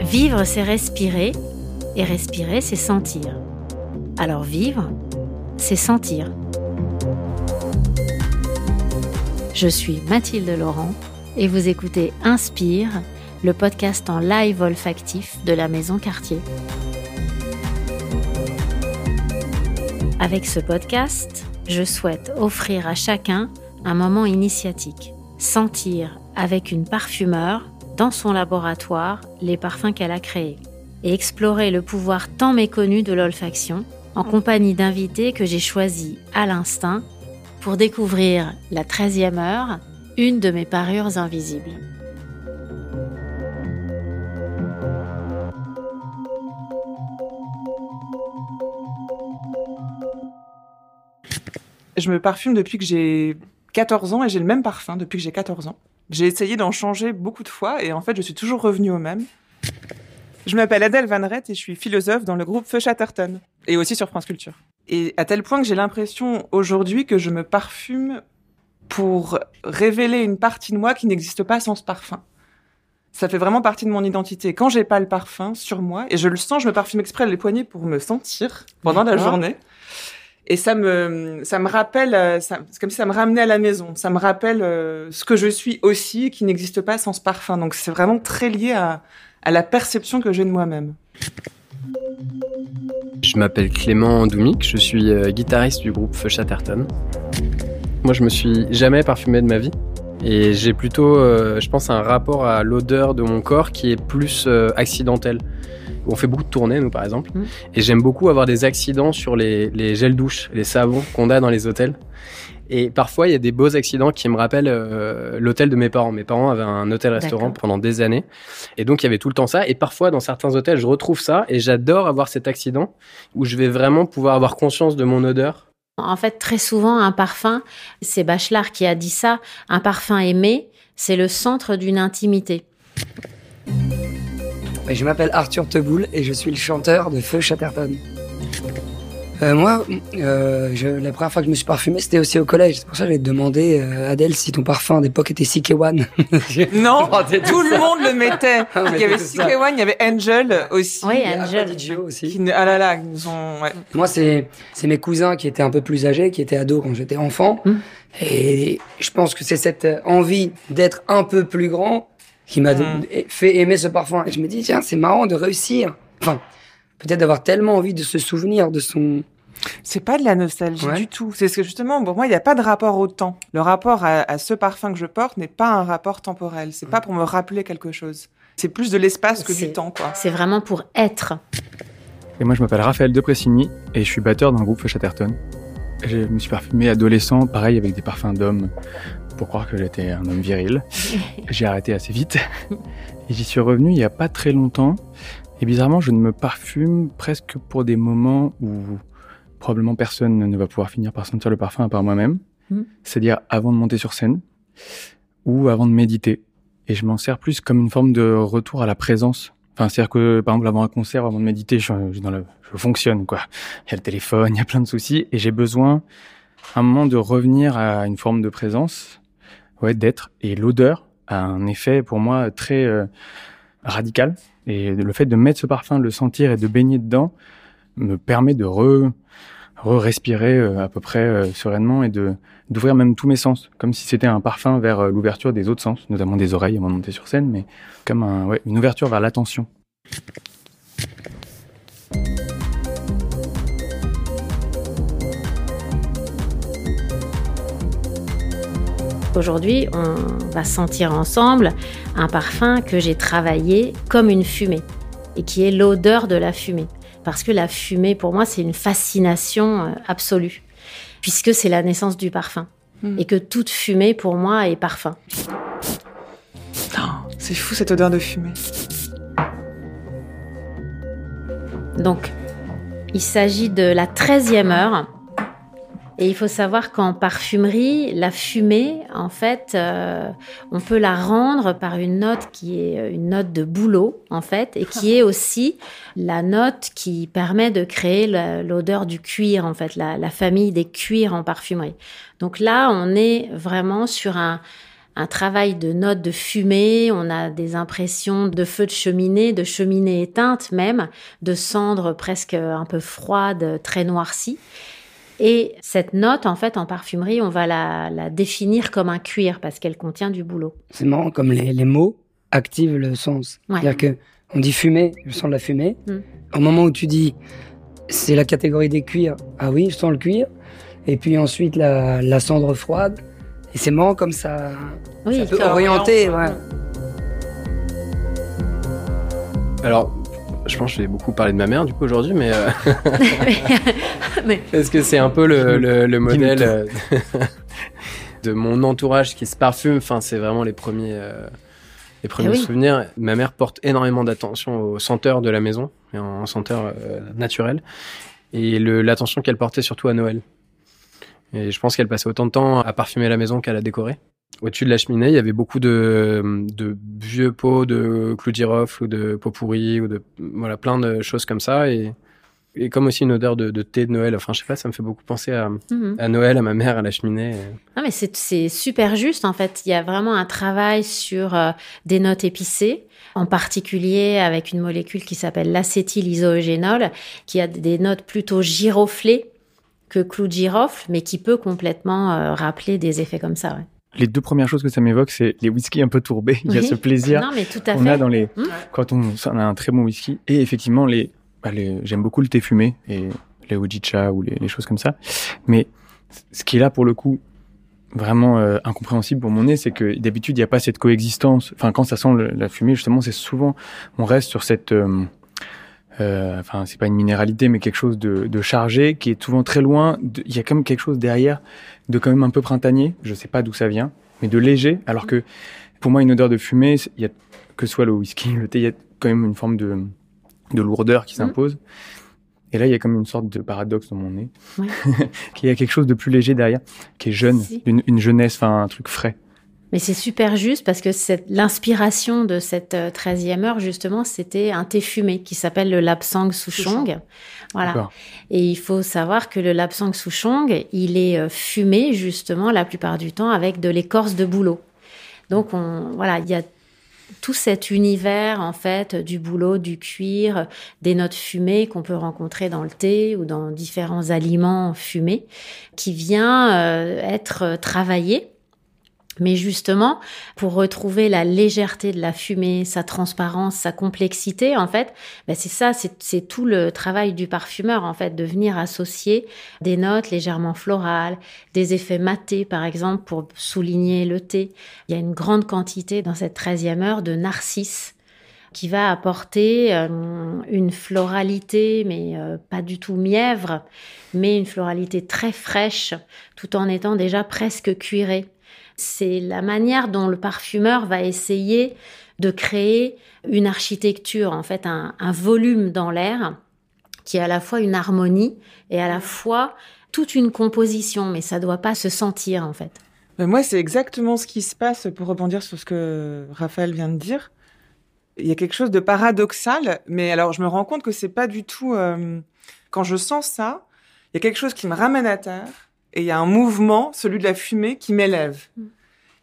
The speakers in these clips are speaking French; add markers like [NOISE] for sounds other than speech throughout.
Vivre, c'est respirer, et respirer, c'est sentir. Alors vivre, c'est sentir. Je suis Mathilde Laurent et vous écoutez Inspire, le podcast en live olfactif de la Maison Cartier. Avec ce podcast, je souhaite offrir à chacun un moment initiatique, sentir avec une parfumeur dans son laboratoire les parfums qu'elle a créés et explorer le pouvoir tant méconnu de l'olfaction en compagnie d'invités que j'ai choisis à l'instinct pour découvrir la 13e heure, une de mes parures invisibles. Je me parfume depuis que j'ai 14 ans et j'ai le même parfum depuis que j'ai 14 ans. J'ai essayé d'en changer beaucoup de fois et en fait, je suis toujours revenue au même. Je m'appelle Adèle Van Rett et je suis philosophe dans le groupe Feu Chatterton et aussi sur France Culture. Et à tel point que j'ai l'impression aujourd'hui que je me parfume pour révéler une partie de moi qui n'existe pas sans ce parfum. Ça fait vraiment partie de mon identité. Quand j'ai pas le parfum sur moi, et je le sens, je me parfume exprès les poignets pour me sentir pendant la journée. Et ça me, ça me rappelle, euh, c'est comme si ça me ramenait à la maison. Ça me rappelle euh, ce que je suis aussi, qui n'existe pas sans ce parfum. Donc c'est vraiment très lié à, à la perception que j'ai de moi-même. Je m'appelle Clément Doumik, je suis euh, guitariste du groupe Chatterton. Moi, je me suis jamais parfumé de ma vie. Et j'ai plutôt, je pense, un rapport à l'odeur de mon corps qui est plus accidentel. On fait beaucoup de tournées, nous, par exemple. Mmh. Et j'aime beaucoup avoir des accidents sur les, les gels douches, les savons qu'on a dans les hôtels. Et parfois, il y a des beaux accidents qui me rappellent euh, l'hôtel de mes parents. Mes parents avaient un hôtel-restaurant pendant des années. Et donc, il y avait tout le temps ça. Et parfois, dans certains hôtels, je retrouve ça. Et j'adore avoir cet accident où je vais vraiment pouvoir avoir conscience de mon odeur. En fait, très souvent, un parfum, c'est Bachelard qui a dit ça, un parfum aimé, c'est le centre d'une intimité. Je m'appelle Arthur Teboul et je suis le chanteur de Feu Chatterton. Euh, moi, euh, je, la première fois que je me suis parfumé, c'était aussi au collège. C'est pour ça que j'avais demandé euh, Adèle si ton parfum d'époque était CK1. [LAUGHS] non, tout le monde le mettait. Ah, il y avait CK1, il y avait Angel aussi. Oui, Angel. aussi. Qui, ah là là, ils ont, ouais. Moi, c'est c'est mes cousins qui étaient un peu plus âgés, qui étaient ados quand j'étais enfant. Hum. Et je pense que c'est cette envie d'être un peu plus grand qui m'a hum. fait aimer ce parfum. Et je me dis, tiens, c'est marrant de réussir. Enfin, peut-être d'avoir tellement envie de se souvenir de son. C'est pas de la nostalgie du tout. C'est ce que justement, pour moi, il n'y a pas de rapport au temps. Le rapport à, ce parfum que je porte n'est pas un rapport temporel. C'est pas pour me rappeler quelque chose. C'est plus de l'espace que du temps, quoi. C'est vraiment pour être. Et moi, je m'appelle Raphaël Depressigny et je suis batteur dans le groupe Chatterton. Je me suis parfumé adolescent, pareil, avec des parfums d'hommes, pour croire que j'étais un homme viril. J'ai arrêté assez vite. Et j'y suis revenu il n'y a pas très longtemps. Et bizarrement, je ne me parfume presque pour des moments où probablement personne ne va pouvoir finir par sentir le parfum à part moi-même. Hmm. C'est-à-dire avant de monter sur scène ou avant de méditer. Et je m'en sers plus comme une forme de retour à la présence. Enfin, c'est-à-dire que, par exemple, avant un concert, avant de méditer, je, dans le, je fonctionne, quoi. Il y a le téléphone, il y a plein de soucis, et j'ai besoin, à un moment, de revenir à une forme de présence, ouais, d'être. Et l'odeur a un effet, pour moi, très euh, radical. Et le fait de mettre ce parfum, de le sentir et de baigner dedans me permet de re, respirer euh, à peu près euh, sereinement et de d'ouvrir même tous mes sens, comme si c'était un parfum vers l'ouverture des autres sens, notamment des oreilles avant de monter sur scène, mais comme un, ouais, une ouverture vers l'attention. Aujourd'hui, on va sentir ensemble un parfum que j'ai travaillé comme une fumée et qui est l'odeur de la fumée. Parce que la fumée, pour moi, c'est une fascination euh, absolue, puisque c'est la naissance du parfum. Hmm. Et que toute fumée, pour moi, est parfum. c'est fou cette odeur de fumée. Donc, il s'agit de la 13e heure Et il faut savoir qu'en parfumerie, la fumée, en fait, euh, on peut la rendre par une note qui est une note de boulot, en fait, et qui est aussi la note qui permet de créer l'odeur du cuir, en fait, la, famille des cuirs en parfumerie. Donc là, on est vraiment sur un, un travail de notes de fumée, on a des impressions de feu de cheminée, de cheminée éteinte même, de cendres presque un peu froides, très noircies. Et cette note, en fait, en parfumerie, on va la, définir comme un cuir parce qu'elle contient du boulot. C'est marrant, comme les, mots activent le sens. C'est-à-dire que on dit fumée, je sens la fumée. Mm. Au moment où tu dis c'est la catégorie des cuirs, ah oui, je sens le cuir. Et puis ensuite la, la cendre froide, et c'est marrant comme ça, oui, ça peut orienter. Ouais. Alors, je pense que je vais beaucoup parler de ma mère du coup aujourd'hui, mais, euh... [LAUGHS] mais... [LAUGHS] est-ce que c'est un peu le, le, modèle euh, [LAUGHS] de mon entourage qui se parfume Enfin, c'est vraiment les premiers, euh, les premiers eh souvenirs. Ma mère porte énormément d'attention aux senteurs de la maison, en, en senteur euh, et l'attention qu'elle portait surtout à Noël. Et je pense qu'elle passait autant de temps à parfumer la maison qu'à la décorer. Au-dessus de la cheminée, il y avait beaucoup de, de vieux pots de clous de girofle ou de ou de voilà plein de choses comme ça et, et comme aussi une odeur de, de, thé de Noël. Enfin, je sais pas, ça me fait beaucoup penser à, mhm. à Noël, à ma mère, à la cheminée. Ah mais c'est super juste en fait. Il y a vraiment un travail sur euh, des notes épicées en particulier avec une molécule qui s'appelle l'acétyl-isoeugénol, qui a des notes plutôt giroflées que clou de girofle, mais qui peut complètement euh, rappeler des effets comme ça. Les deux premières choses que ça m'évoque, c'est les whiskies un peu tourbés. Il y a ce plaisir qu'on a dans les hmm. quand on, a un très bon whisky. Et effectivement, bah, les, j'aime beaucoup le thé fumé et les ujicha ou les, choses comme ça. Mais ce qui est là pour le coup vraiment euh, incompréhensible pour mon nez, c'est que d'habitude il n'y a pas cette coexistence. Enfin, quand ça sent la fumée, justement, c'est souvent on reste sur cette euh, euh, enfin c'est pas une minéralité mais quelque chose de, de chargé qui est souvent très loin il y a quand même quelque chose derrière de quand même un peu printanier. Je sais pas d'où ça vient mais de léger. Alors que pour moi une odeur de fumée il y a que ce soit le whisky le thé il y a quand même une forme de de lourdeur qui mmh. s'impose. Et là il y a comme une sorte de paradoxe dans mon nez oui. [LAUGHS] qu'il y a quelque chose de plus léger derrière qui est jeune une, une jeunesse enfin un truc frais mais c'est super juste parce que l'inspiration de cette 13e euh, heure, justement, c'était un thé fumé qui s'appelle le Lapsang Souchong. Voilà. Et il faut savoir que le Lapsang Souchong, il est euh, fumé, justement, la plupart du temps avec de l'écorce de bouleau. Donc, on, voilà, il y a tout cet univers, en fait, du bouleau, du cuir, des notes fumées qu'on peut rencontrer dans le thé ou dans différents aliments fumés, qui vient euh, être travaillé mais justement, pour retrouver la légèreté de la fumée, sa transparence, sa complexité, en fait, ben c'est ça, c'est tout le travail du parfumeur, en fait, de venir associer des notes légèrement florales, des effets matés, par exemple, pour souligner le thé. Il y a une grande quantité dans cette 13e heure de narcisse qui va apporter euh, une floralité, mais euh, pas du tout mièvre, mais une floralité très fraîche, tout en étant déjà presque cuirée. C'est la manière dont le parfumeur va essayer de créer une architecture, en fait, un, volume dans l'air qui est à la fois une harmonie et à la fois toute une composition, mais ça doit pas se sentir, en fait. moi, c'est exactement ce qui se passe pour rebondir sur ce que Raphaël vient de dire. Il y a quelque chose de paradoxal, mais alors je me rends compte que c'est pas du tout. Euh, quand je sens ça, il y a quelque chose qui me ramène à terre et il y a un mouvement, celui de la fumée, qui m'élève. Mm.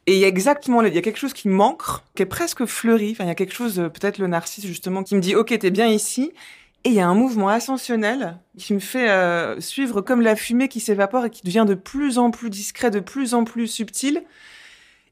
Et il y a exactement, il y a quelque chose qui manque, qui est presque fleuri. Enfin, il y a quelque chose, euh, peut-être le narcisse justement, qui me dit, ok, t'es bien ici. Et il y a un mouvement ascensionnel qui me fait euh, suivre comme la fumée qui s'évapore et qui devient de plus en plus discret, de plus en plus subtil.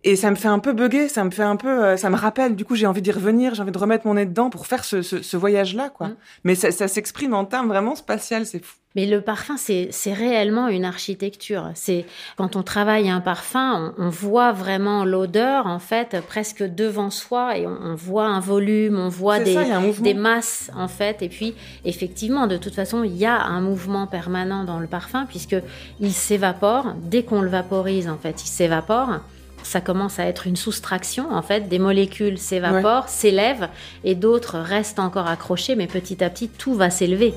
Et ça me fait un peu bugger, ça me fait un peu, euh, ça me rappelle. Du coup, j'ai envie d'y revenir, j'ai envie de remettre mon nez dedans pour faire ce, ce, ce voyage-là, quoi. Mm. Mais ça, ça s'exprime en termes vraiment spatial, c'est fou. Mais le parfum, c'est réellement une architecture. C'est quand on travaille un parfum, on, on voit vraiment l'odeur en fait presque devant soi et on, on voit un volume, on voit des, des masses en fait. Et puis effectivement, de toute façon, il y a un mouvement permanent dans le parfum puisque il s'évapore dès qu'on le vaporise. En fait, il s'évapore ça commence à être une soustraction en fait. Des molécules s'évaporent, s'élèvent et d'autres restent encore accrochées, mais petit à petit tout va s'élever.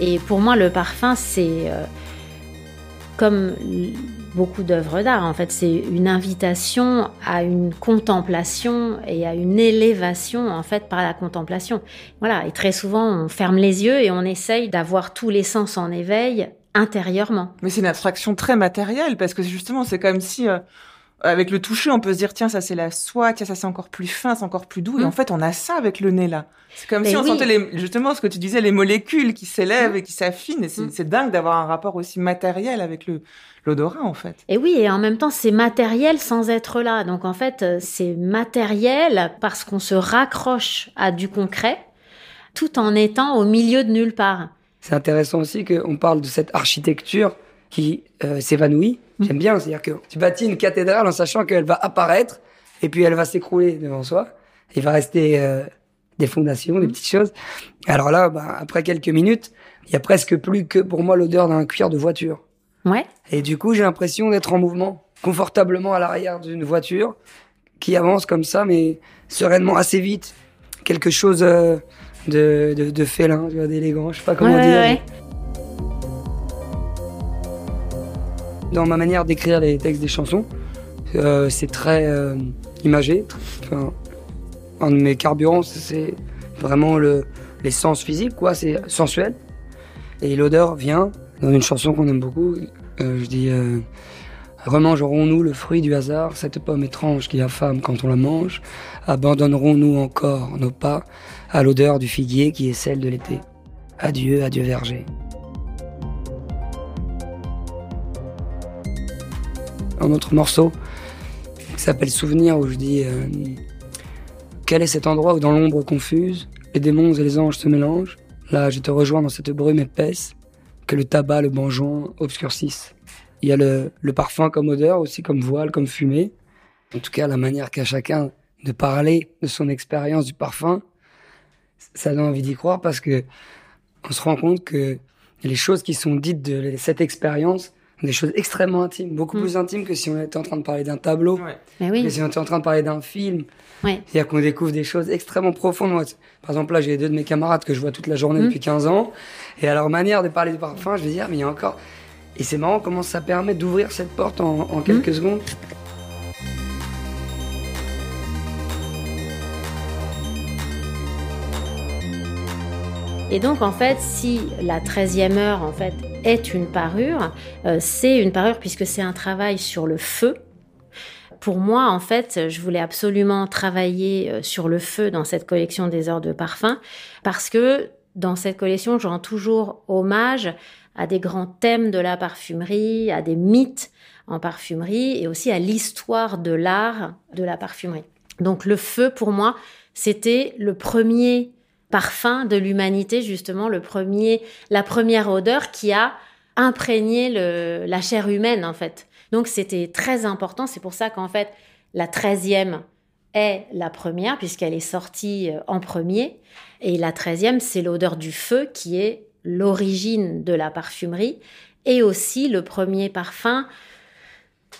Et pour moi, le parfum, c'est euh, comme beaucoup d'œuvres d'art, en fait, c'est une invitation à une contemplation et à une élévation, en fait, par la contemplation. Voilà, et très souvent, on ferme les yeux et on essaye d'avoir tous les sens en éveil intérieurement. Mais c'est une abstraction très matérielle, parce que justement, c'est comme si... Euh, avec le toucher, on peut se dire tiens ça c'est la soie, tiens ça c'est encore plus fin, c'est encore plus doux. Et mm. en fait, on a ça avec le nez là. C'est comme si on sentait les, justement ce que tu disais, les molécules qui s'élèvent mm. et qui s'affinent. Et mm. c'est dingue d'avoir un rapport aussi matériel avec le l'odorat en fait. Et oui, et en même temps c'est matériel sans être là. Donc en fait euh, c'est matériel parce qu'on se raccroche à du concret tout en étant au milieu de nulle part. C'est intéressant aussi qu'on parle de cette architecture qui euh, s'évanouit. J'aime bien, c'est-à-dire que tu bâtis une cathédrale en sachant qu'elle va apparaître et puis elle va s'écrouler devant soi. Il va rester euh, des fondations, des mm. petites choses. Alors là, bah, après quelques minutes, il y a presque plus que pour moi l'odeur d'un cuir de voiture. Ouais. Et du coup, j'ai l'impression d'être en mouvement, confortablement à l'arrière d'une voiture qui avance comme ça, mais sereinement assez vite. Quelque chose euh, de, de, de félin, d'élégant, je sais pas comment dire. Ouais. Dans ma manière d'écrire les textes des chansons. Euh, c'est très euh, imagé. Enfin, un de mes carburants, c'est vraiment le, les sens physiques, quoi. C'est sensuel. Et l'odeur vient dans une chanson qu'on aime beaucoup. Euh, je dis Remangerons-nous le fruit du hasard, cette pomme étrange qui affame quand on la mange Abandonnerons-nous encore nos pas à l'odeur du figuier qui est celle de l'été Adieu, adieu verger. Un autre morceau qui s'appelle Souvenir où je dis euh, Quel est cet endroit où dans l'ombre confuse, les démons et les anges se mélangent? Là, je te rejoins dans cette brume épaisse que le tabac, le banjon obscurcissent. Il y a le, le parfum comme odeur, aussi comme voile, comme fumée. En tout cas, la manière qu'a chacun de parler de son expérience du parfum, ça donne envie d'y croire parce que on se rend compte que les choses qui sont dites de cette expérience des choses extrêmement intimes, beaucoup mm. plus intimes que si on était en train de parler d'un tableau, oui. que si on était en train de parler d'un film. C'est-à-dire qu'on découvre des choses extrêmement profondes. Moi, par exemple, là, j'ai deux de mes camarades que je vois toute la journée mm. depuis 15 ans, et à leur manière de parler du parfum, je vais dire, mais il y a encore... Et c'est marrant comment ça permet d'ouvrir cette porte en, en quelques mm. secondes. Et donc, en fait, si la 13e heure, en fait, est une parure, euh, c'est une parure puisque c'est un travail sur le feu. Pour moi, en fait, je voulais absolument travailler euh, sur le feu dans cette collection des heures de parfum parce que dans cette collection, je rends toujours hommage à des grands thèmes de la parfumerie, à des mythes en parfumerie et aussi à l'histoire de l'art de la parfumerie. Donc le feu, pour moi, c'était le premier parfum de l'humanité, justement, le premier, la première odeur qui a imprégné la chair humaine, en fait. Donc, c'était très important. C'est pour ça qu'en fait, la treizième est la première, puisqu'elle est sortie euh, en premier. Et la treizième, c'est l'odeur du feu qui est l'origine de la parfumerie et aussi le premier parfum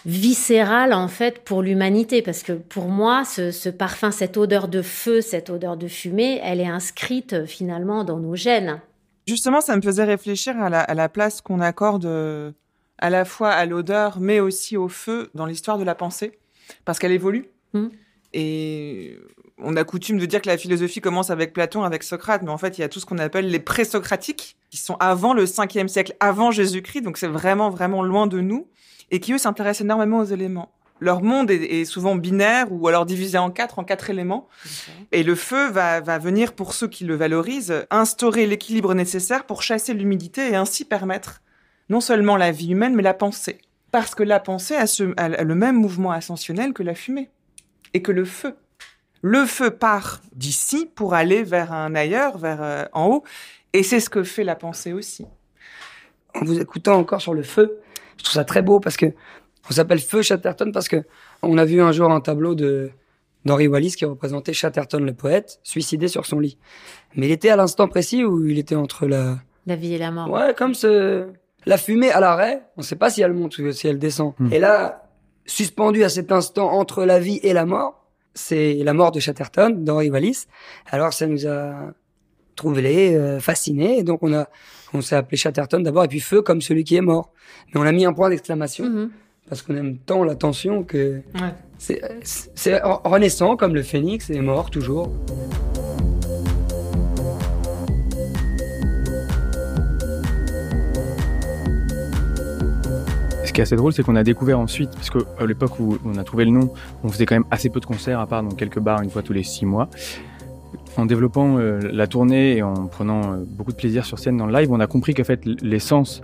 viscérale en fait pour l'humanité. Parce que pour moi ce, parfum cette odeur de feu cette odeur de fumée elle est inscrite euh, finalement dans nos gènes. Justement ça me faisait réfléchir à la, place qu'on accorde euh, à la fois à l'odeur mais aussi au feu dans l'histoire de la pensée. Parce qu'elle évolue. Mmh. Et on a coutume de dire que la philosophie commence avec Platon, avec Socrate, mais en fait, il y a tout ce qu'on appelle les pré-socratiques, qui sont avant le 5e siècle, avant Jésus-Christ, donc c'est vraiment, vraiment loin de nous et qui eux s'intéressent énormément aux éléments. Leur monde est, souvent binaire ou alors divisé en quatre, en quatre éléments. Et le feu va, va venir, pour ceux qui le valorisent, instaurer l'équilibre nécessaire pour chasser l'humidité et ainsi permettre non seulement la vie humaine, mais la pensée. Parce que la pensée a, ce, a le même mouvement ascensionnel que la fumée et que le feu. Le feu part d'ici pour aller vers un ailleurs, vers euh, en haut, et c'est ce que fait la pensée aussi. En vous écoutant encore sur le feu, je trouve ça très beau parce que on s'appelle Feu Chatterton parce que on a vu un jour un tableau de d'Henri Wallis qui représentait Chatterton le poète suicidé sur son lit. Mais il était à l'instant précis où il était entre la la vie et la mort. Ouais, comme ce la fumée à l'arrêt, on sait pas si elle monte ou si elle descend. Hmm. Et là, suspendu à cet instant entre la vie et la mort, c'est la mort de Chatterton d'Henri Wallis. Alors ça nous a trouvé euh, fasciné. Et donc on a, on s'est appelé Chatterton d'abord, et puis Feu comme celui qui est mort. Mais on a mis un point d'exclamation Mhm. parce qu'on aime tant l'attention que Ouais. c'est, c'est renaissant comme le phénix et mort toujours. Qui est assez drôle, c'est qu'on a découvert ensuite, parce qu'à l'époque où on a trouvé le nom, on faisait quand même assez peu de concerts, à part dans quelques bars une fois tous les six mois. En développant euh, la tournée et en prenant euh, beaucoup de plaisir sur scène dans le live, on a compris qu'en fait l'essence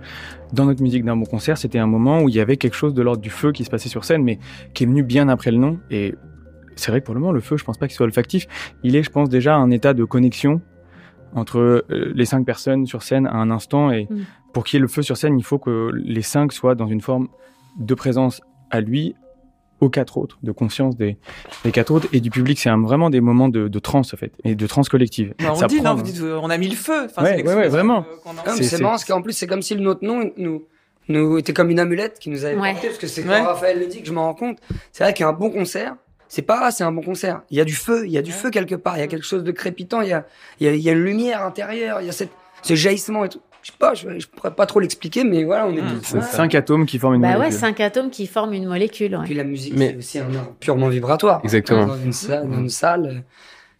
dans notre musique d'un bon concert, c'était un moment où il y avait quelque chose de l'ordre du feu qui se passait sur scène, mais qui est venu bien après le nom. Et c'est vrai que pour le moment, le feu, je pense pas qu'il soit olfactif. Il est, je pense, déjà un état de connexion entre euh, les cinq personnes sur scène à un instant. Et Mm. Pour qu'il y ait le feu sur scène, il faut que les cinq soient dans une forme de présence à lui, aux quatre autres, de conscience des, des quatre autres et du public. C'est vraiment des moments de, de transe, en fait, et de transe collective. Bah, on Ça dit, prend, non, vous hein. dites, euh, on a mis le feu. Enfin, Ouais, c'est ouais, l'expression, ouais, vraiment. euh, C'est- marrant parce qu'en plus c'est comme si notre nom nous nous était comme une amulette qui nous avait Ouais. porté parce que c'est Ouais. quand Raphaël le dit que je m'en rends compte. C'est vrai qu'un bon concert, c'est pas c'est un bon concert. Il y a du feu, il y a du feu quelque part, il y a quelque chose de crépitant, il y a il y a, il y a une lumière intérieure, il y a cette ce jaillissement et tout. Je sais pas, je, je pourrais pas trop l'expliquer, mais voilà, on est. Mm. C'est cinq atomes qui forment une Bah ouais, molécule. cinq atomes qui forment une molécule. ouais. Puis la musique, Mais- c'est aussi un art purement vibratoire. Exactement. Dans une salle, dans une salle,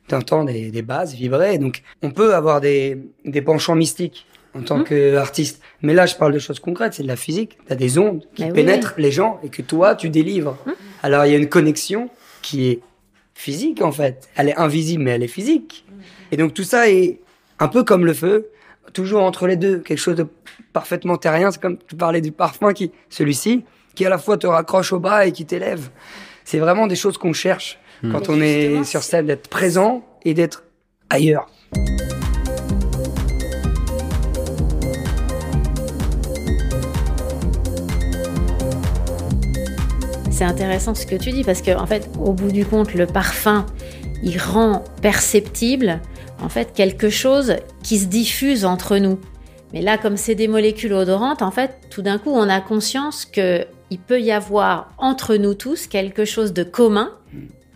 t'entends des, des basses vibrer. Donc, on peut avoir des, des penchants mystiques en tant Mhm. qu'artiste. Mais là, je parle de choses concrètes, c'est de la physique. T'as des ondes qui oui, pénètrent les gens et que toi, tu délivres. Mhm. Alors, il y a une connexion qui est physique, en fait. Elle est invisible, mais elle est physique. Et donc, tout ça est un peu comme le feu, toujours entre les deux, quelque chose de parfaitement terrien. C'est comme tu parlais du parfum qui, celui-ci, qui à la fois te raccroche au bas et qui t'élève. C'est vraiment des choses qu'on cherche Mm. quand on est sur scène, d'être présent et d'être ailleurs. C'est intéressant ce que tu dis parce que en fait, au bout du compte, le parfum, il rend perceptible en fait quelque chose qui se diffuse entre nous. Mais là, comme c'est des molécules odorantes, en fait, tout d'un coup, on a conscience que il peut y avoir entre nous tous quelque chose de commun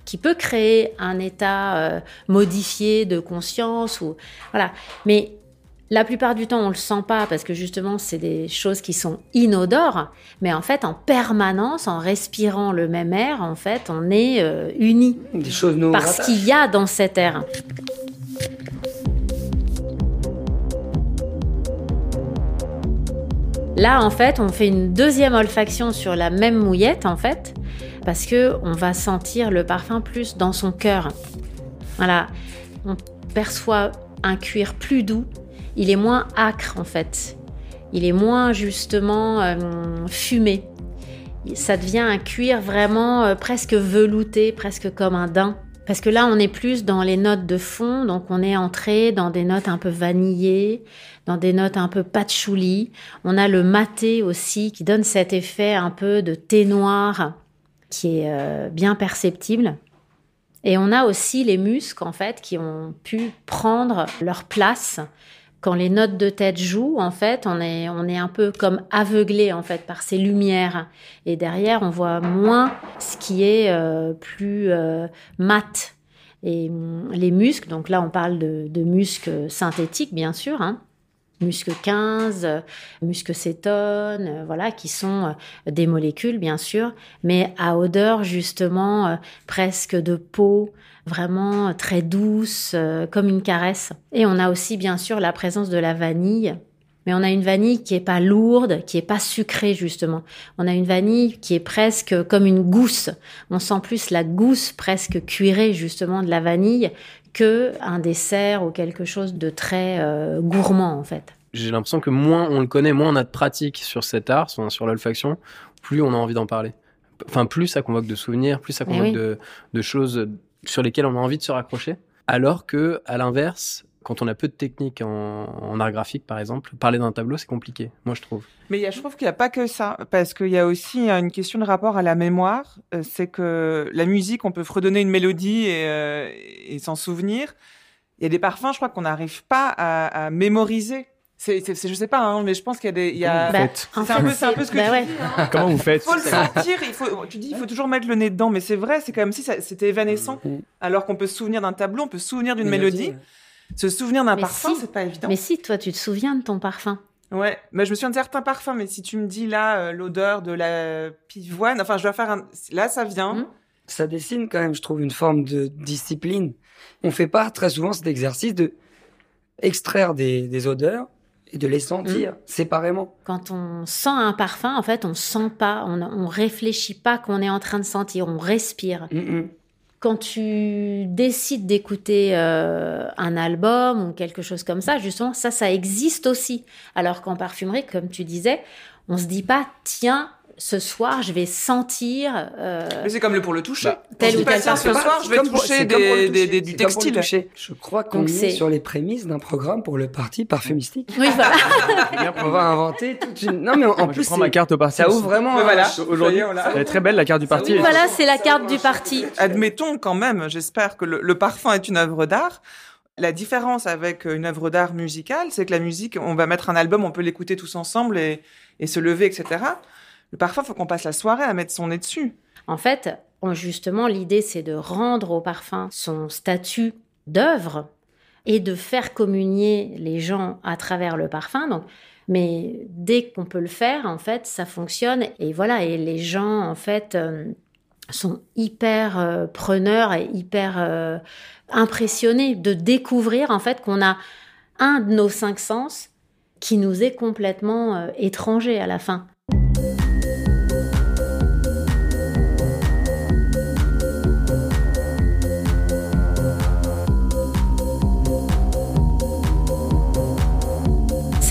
qui peut créer un état euh, modifié de conscience ou voilà. Mais la plupart du temps, on le sent pas parce que justement, c'est des choses qui sont inodores. Mais en fait, en permanence, en respirant le même air, en fait, on est euh, unis Des choses nous par ce rattachent. qu'il y a dans cet air. Là, en fait, on fait une deuxième olfaction sur la même mouillette, en fait, parce que on va sentir le parfum plus dans son cœur. Voilà, on perçoit un cuir plus doux. Il est moins acre, en fait. Il est moins justement euh, fumé. Ça devient un cuir vraiment euh, presque velouté, presque comme un daim. Parce que là, on est plus dans les notes de fond, donc on est entré dans des notes un peu vanillées, dans des notes un peu patchouli. On a le maté aussi qui donne cet effet un peu de thé noir qui est euh, bien perceptible. Et on a aussi les muscles en fait qui ont pu prendre leur place quand les notes de tête jouent, en fait, on est, on est un peu comme aveuglé en fait par ces lumières. Et derrière, on voit moins ce qui est euh, plus euh, mat. Et hum, les muscles, donc là, on parle de, muscles synthétiques, bien sûr. Hein. Muscle 15, euh, muscle cétone, euh, voilà, qui sont euh, des molécules, bien sûr, mais à odeur justement presque de peau, vraiment très douce, comme une caresse. Et on a aussi bien sûr la présence de la vanille, mais on a une vanille qui est pas lourde, qui est pas sucrée justement. On a une vanille qui est presque comme une gousse. On sent plus la gousse presque cuirée justement de la vanille que un dessert ou quelque chose de très euh, gourmand en fait. J'ai l'impression que moins on le connaît, moins on a de pratique sur cet art, sur, l'olfaction, plus on a envie d'en parler. Enfin, plus ça convoque de souvenirs, plus ça Eh convoque oui. de, de choses sur lesquelles on a envie de se raccrocher. Alors que, à l'inverse, quand on a peu de technique en, en art graphique, par exemple, parler d'un tableau, c'est compliqué, moi je trouve. Mais il y a, je trouve qu'il n'y a pas que ça, parce qu'il y a aussi euh, une question de rapport à la mémoire. Euh, C'est que la musique, on peut fredonner une mélodie et, euh, et s'en souvenir. Il y a des parfums, je crois qu'on n'arrive pas à, à mémoriser. C'est, c'est, je sais pas, hein, mais je pense qu'il y a des, il y a. Bah, en c'est un peu, c'est un peu ce que bah tu ouais. dis. hein. [LAUGHS] Comment vous faites faut le sentir, il faut, tu dis, il faut toujours mettre le nez dedans, mais c'est vrai, c'est comme si ça- c'était évanescent. Mm. Alors qu'on peut se souvenir d'un tableau, on peut se souvenir d'une mélodie. Se souvenir d'un parfum, si. c'est pas évident. Mais si, toi, tu te souviens de ton parfum. Ouais, mais je me souviens de certains parfums, mais si tu me dis là euh, l'odeur de la pivoine, enfin je dois faire un... Là ça vient. Mhm. Ça dessine quand même, je trouve, une forme de discipline. On fait pas très souvent cet exercice de extraire des, des odeurs et de les sentir séparément. Quand on sent un parfum, en fait, on sent pas, on, on réfléchit pas qu'on est en train de sentir, on respire. Quand tu décides d'écouter euh, un album ou quelque chose comme ça, justement, ça, ça existe aussi. Alors qu'en parfumerie, comme tu disais, on se dit pas, tiens, ce soir, je vais sentir. euh, Mais c'est comme le pour le toucher. Bah, Tel ou pas, tel parfum. ce soir je vais comme pour- toucher des, toucher, des- du textile. toucher. Je crois qu'on est c'est- sur les prémices d'un programme pour le parti parfumistique. Oui, voilà. On va inventer toute une. Non, mais en, en Moi, plus, je prends ma carte au parti. ça ouvre vraiment. Mais voilà, Aujourd'hui, elle est très belle la carte du parti. Oui, voilà, c'est la carte du parti. Admettons quand même, j'espère que le, le parfum est une œuvre d'art. La différence avec une œuvre d'art musicale, c'est que la musique, on va mettre un album, on peut l'écouter tous ensemble et, et se lever, etc. Le parfum, faut qu'on passe la soirée à mettre son nez dessus. En fait, justement, l'idée, c'est de rendre au parfum son statut d'œuvre et de faire communier les gens à travers le parfum. Donc, mais dès qu'on peut le faire, en fait, ça fonctionne. Et voilà, et les gens, en fait, euh, sont hyper euh, preneurs et hyper euh, impressionnés de découvrir, en fait, qu'on a un de nos cinq sens qui nous est complètement étranger à la fin.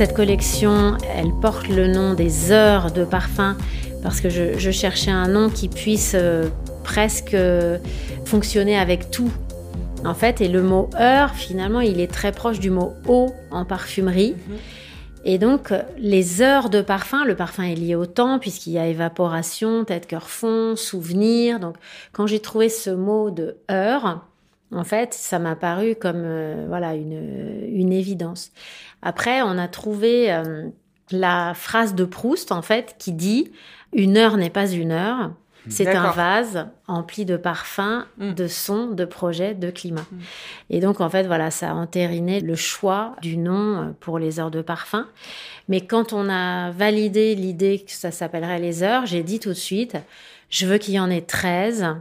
Cette collection, elle porte le nom des heures de parfum parce que je, je cherchais un nom qui puisse euh, presque euh, fonctionner avec tout. En fait, et le mot heure, finalement, il est très proche du mot eau en parfumerie. Et donc, les heures de parfum, le parfum est lié au temps, puisqu'il y a évaporation, tête, cœur, fond, souvenir. Donc, quand j'ai trouvé ce mot de heure, en fait, ça m'a paru comme euh, voilà une, une évidence. Après, on a trouvé euh, la phrase de Proust, en fait, qui dit Une heure n'est pas une heure. C'est un vase empli de parfums, Mm. de sons, de projets, de climat. Mm. Et donc, en fait, voilà, ça a entériné le choix du nom euh, pour les heures de parfum. Mais quand on a validé l'idée que ça s'appellerait les heures, j'ai dit tout de suite, je veux qu'il y en ait 13.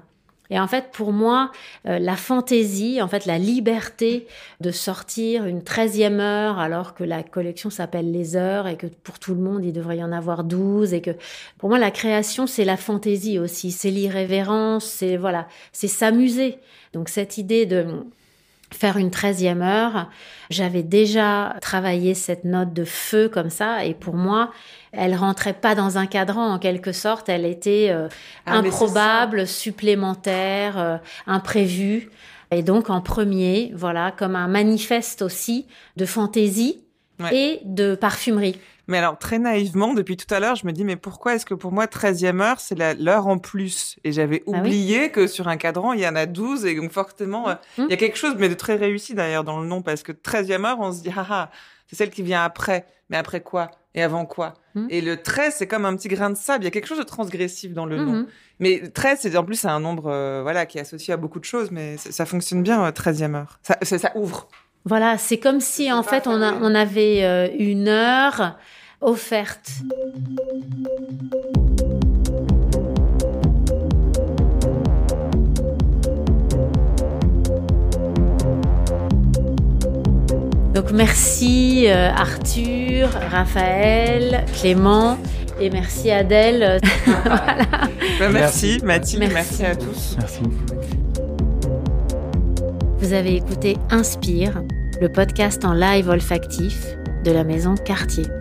Et en fait, pour moi, euh, la fantaisie, en fait, la liberté de sortir une 13e heure alors que la collection s'appelle les heures et que pour tout le monde, il devrait y en avoir 12 et que pour moi, la création, c'est la fantaisie aussi, c'est l'irrévérence, c'est voilà, c'est s'amuser. Donc cette idée de faire une 13e heure, j'avais déjà travaillé cette note de feu comme ça et pour moi, elle rentrait pas dans un cadran en quelque sorte, elle était euh, Ah, improbable, supplémentaire, euh, imprévue. Et donc en premier, voilà, comme un manifeste aussi de fantaisie Ouais. et de parfumerie. Mais alors, très naïvement, depuis tout à l'heure, je me dis, mais pourquoi est-ce que pour moi, 13e heure, c'est l'heure en plus? Et j'avais Ah oui oublié que sur un cadran, il y en a 12, et donc fortement, euh, Mhm. il y a quelque chose, mais de très réussi d'ailleurs dans le nom, parce que 13e heure, on se dit, ah ah, c'est celle qui vient après. Mais après quoi? Et avant quoi? Mhm. Et le 13, c'est comme un petit grain de sable, il y a quelque chose de transgressif dans le nom. Mhm. Mais 13, c'est en plus, c'est un nombre euh, voilà, qui est associé à beaucoup de choses, mais ça, ça fonctionne bien, euh, 13e heure. Ça, ça, ça ouvre. Voilà, c'est comme si en fait on, a- on avait euh, une heure offerte. Donc merci euh, Arthur, Raphaël, Clément et merci Adèle. [LAUGHS] Bah, merci, Mathilde, Merci. merci à tous. Merci. Vous avez écouté Inspire, le podcast en live olfactif de la maison Cartier.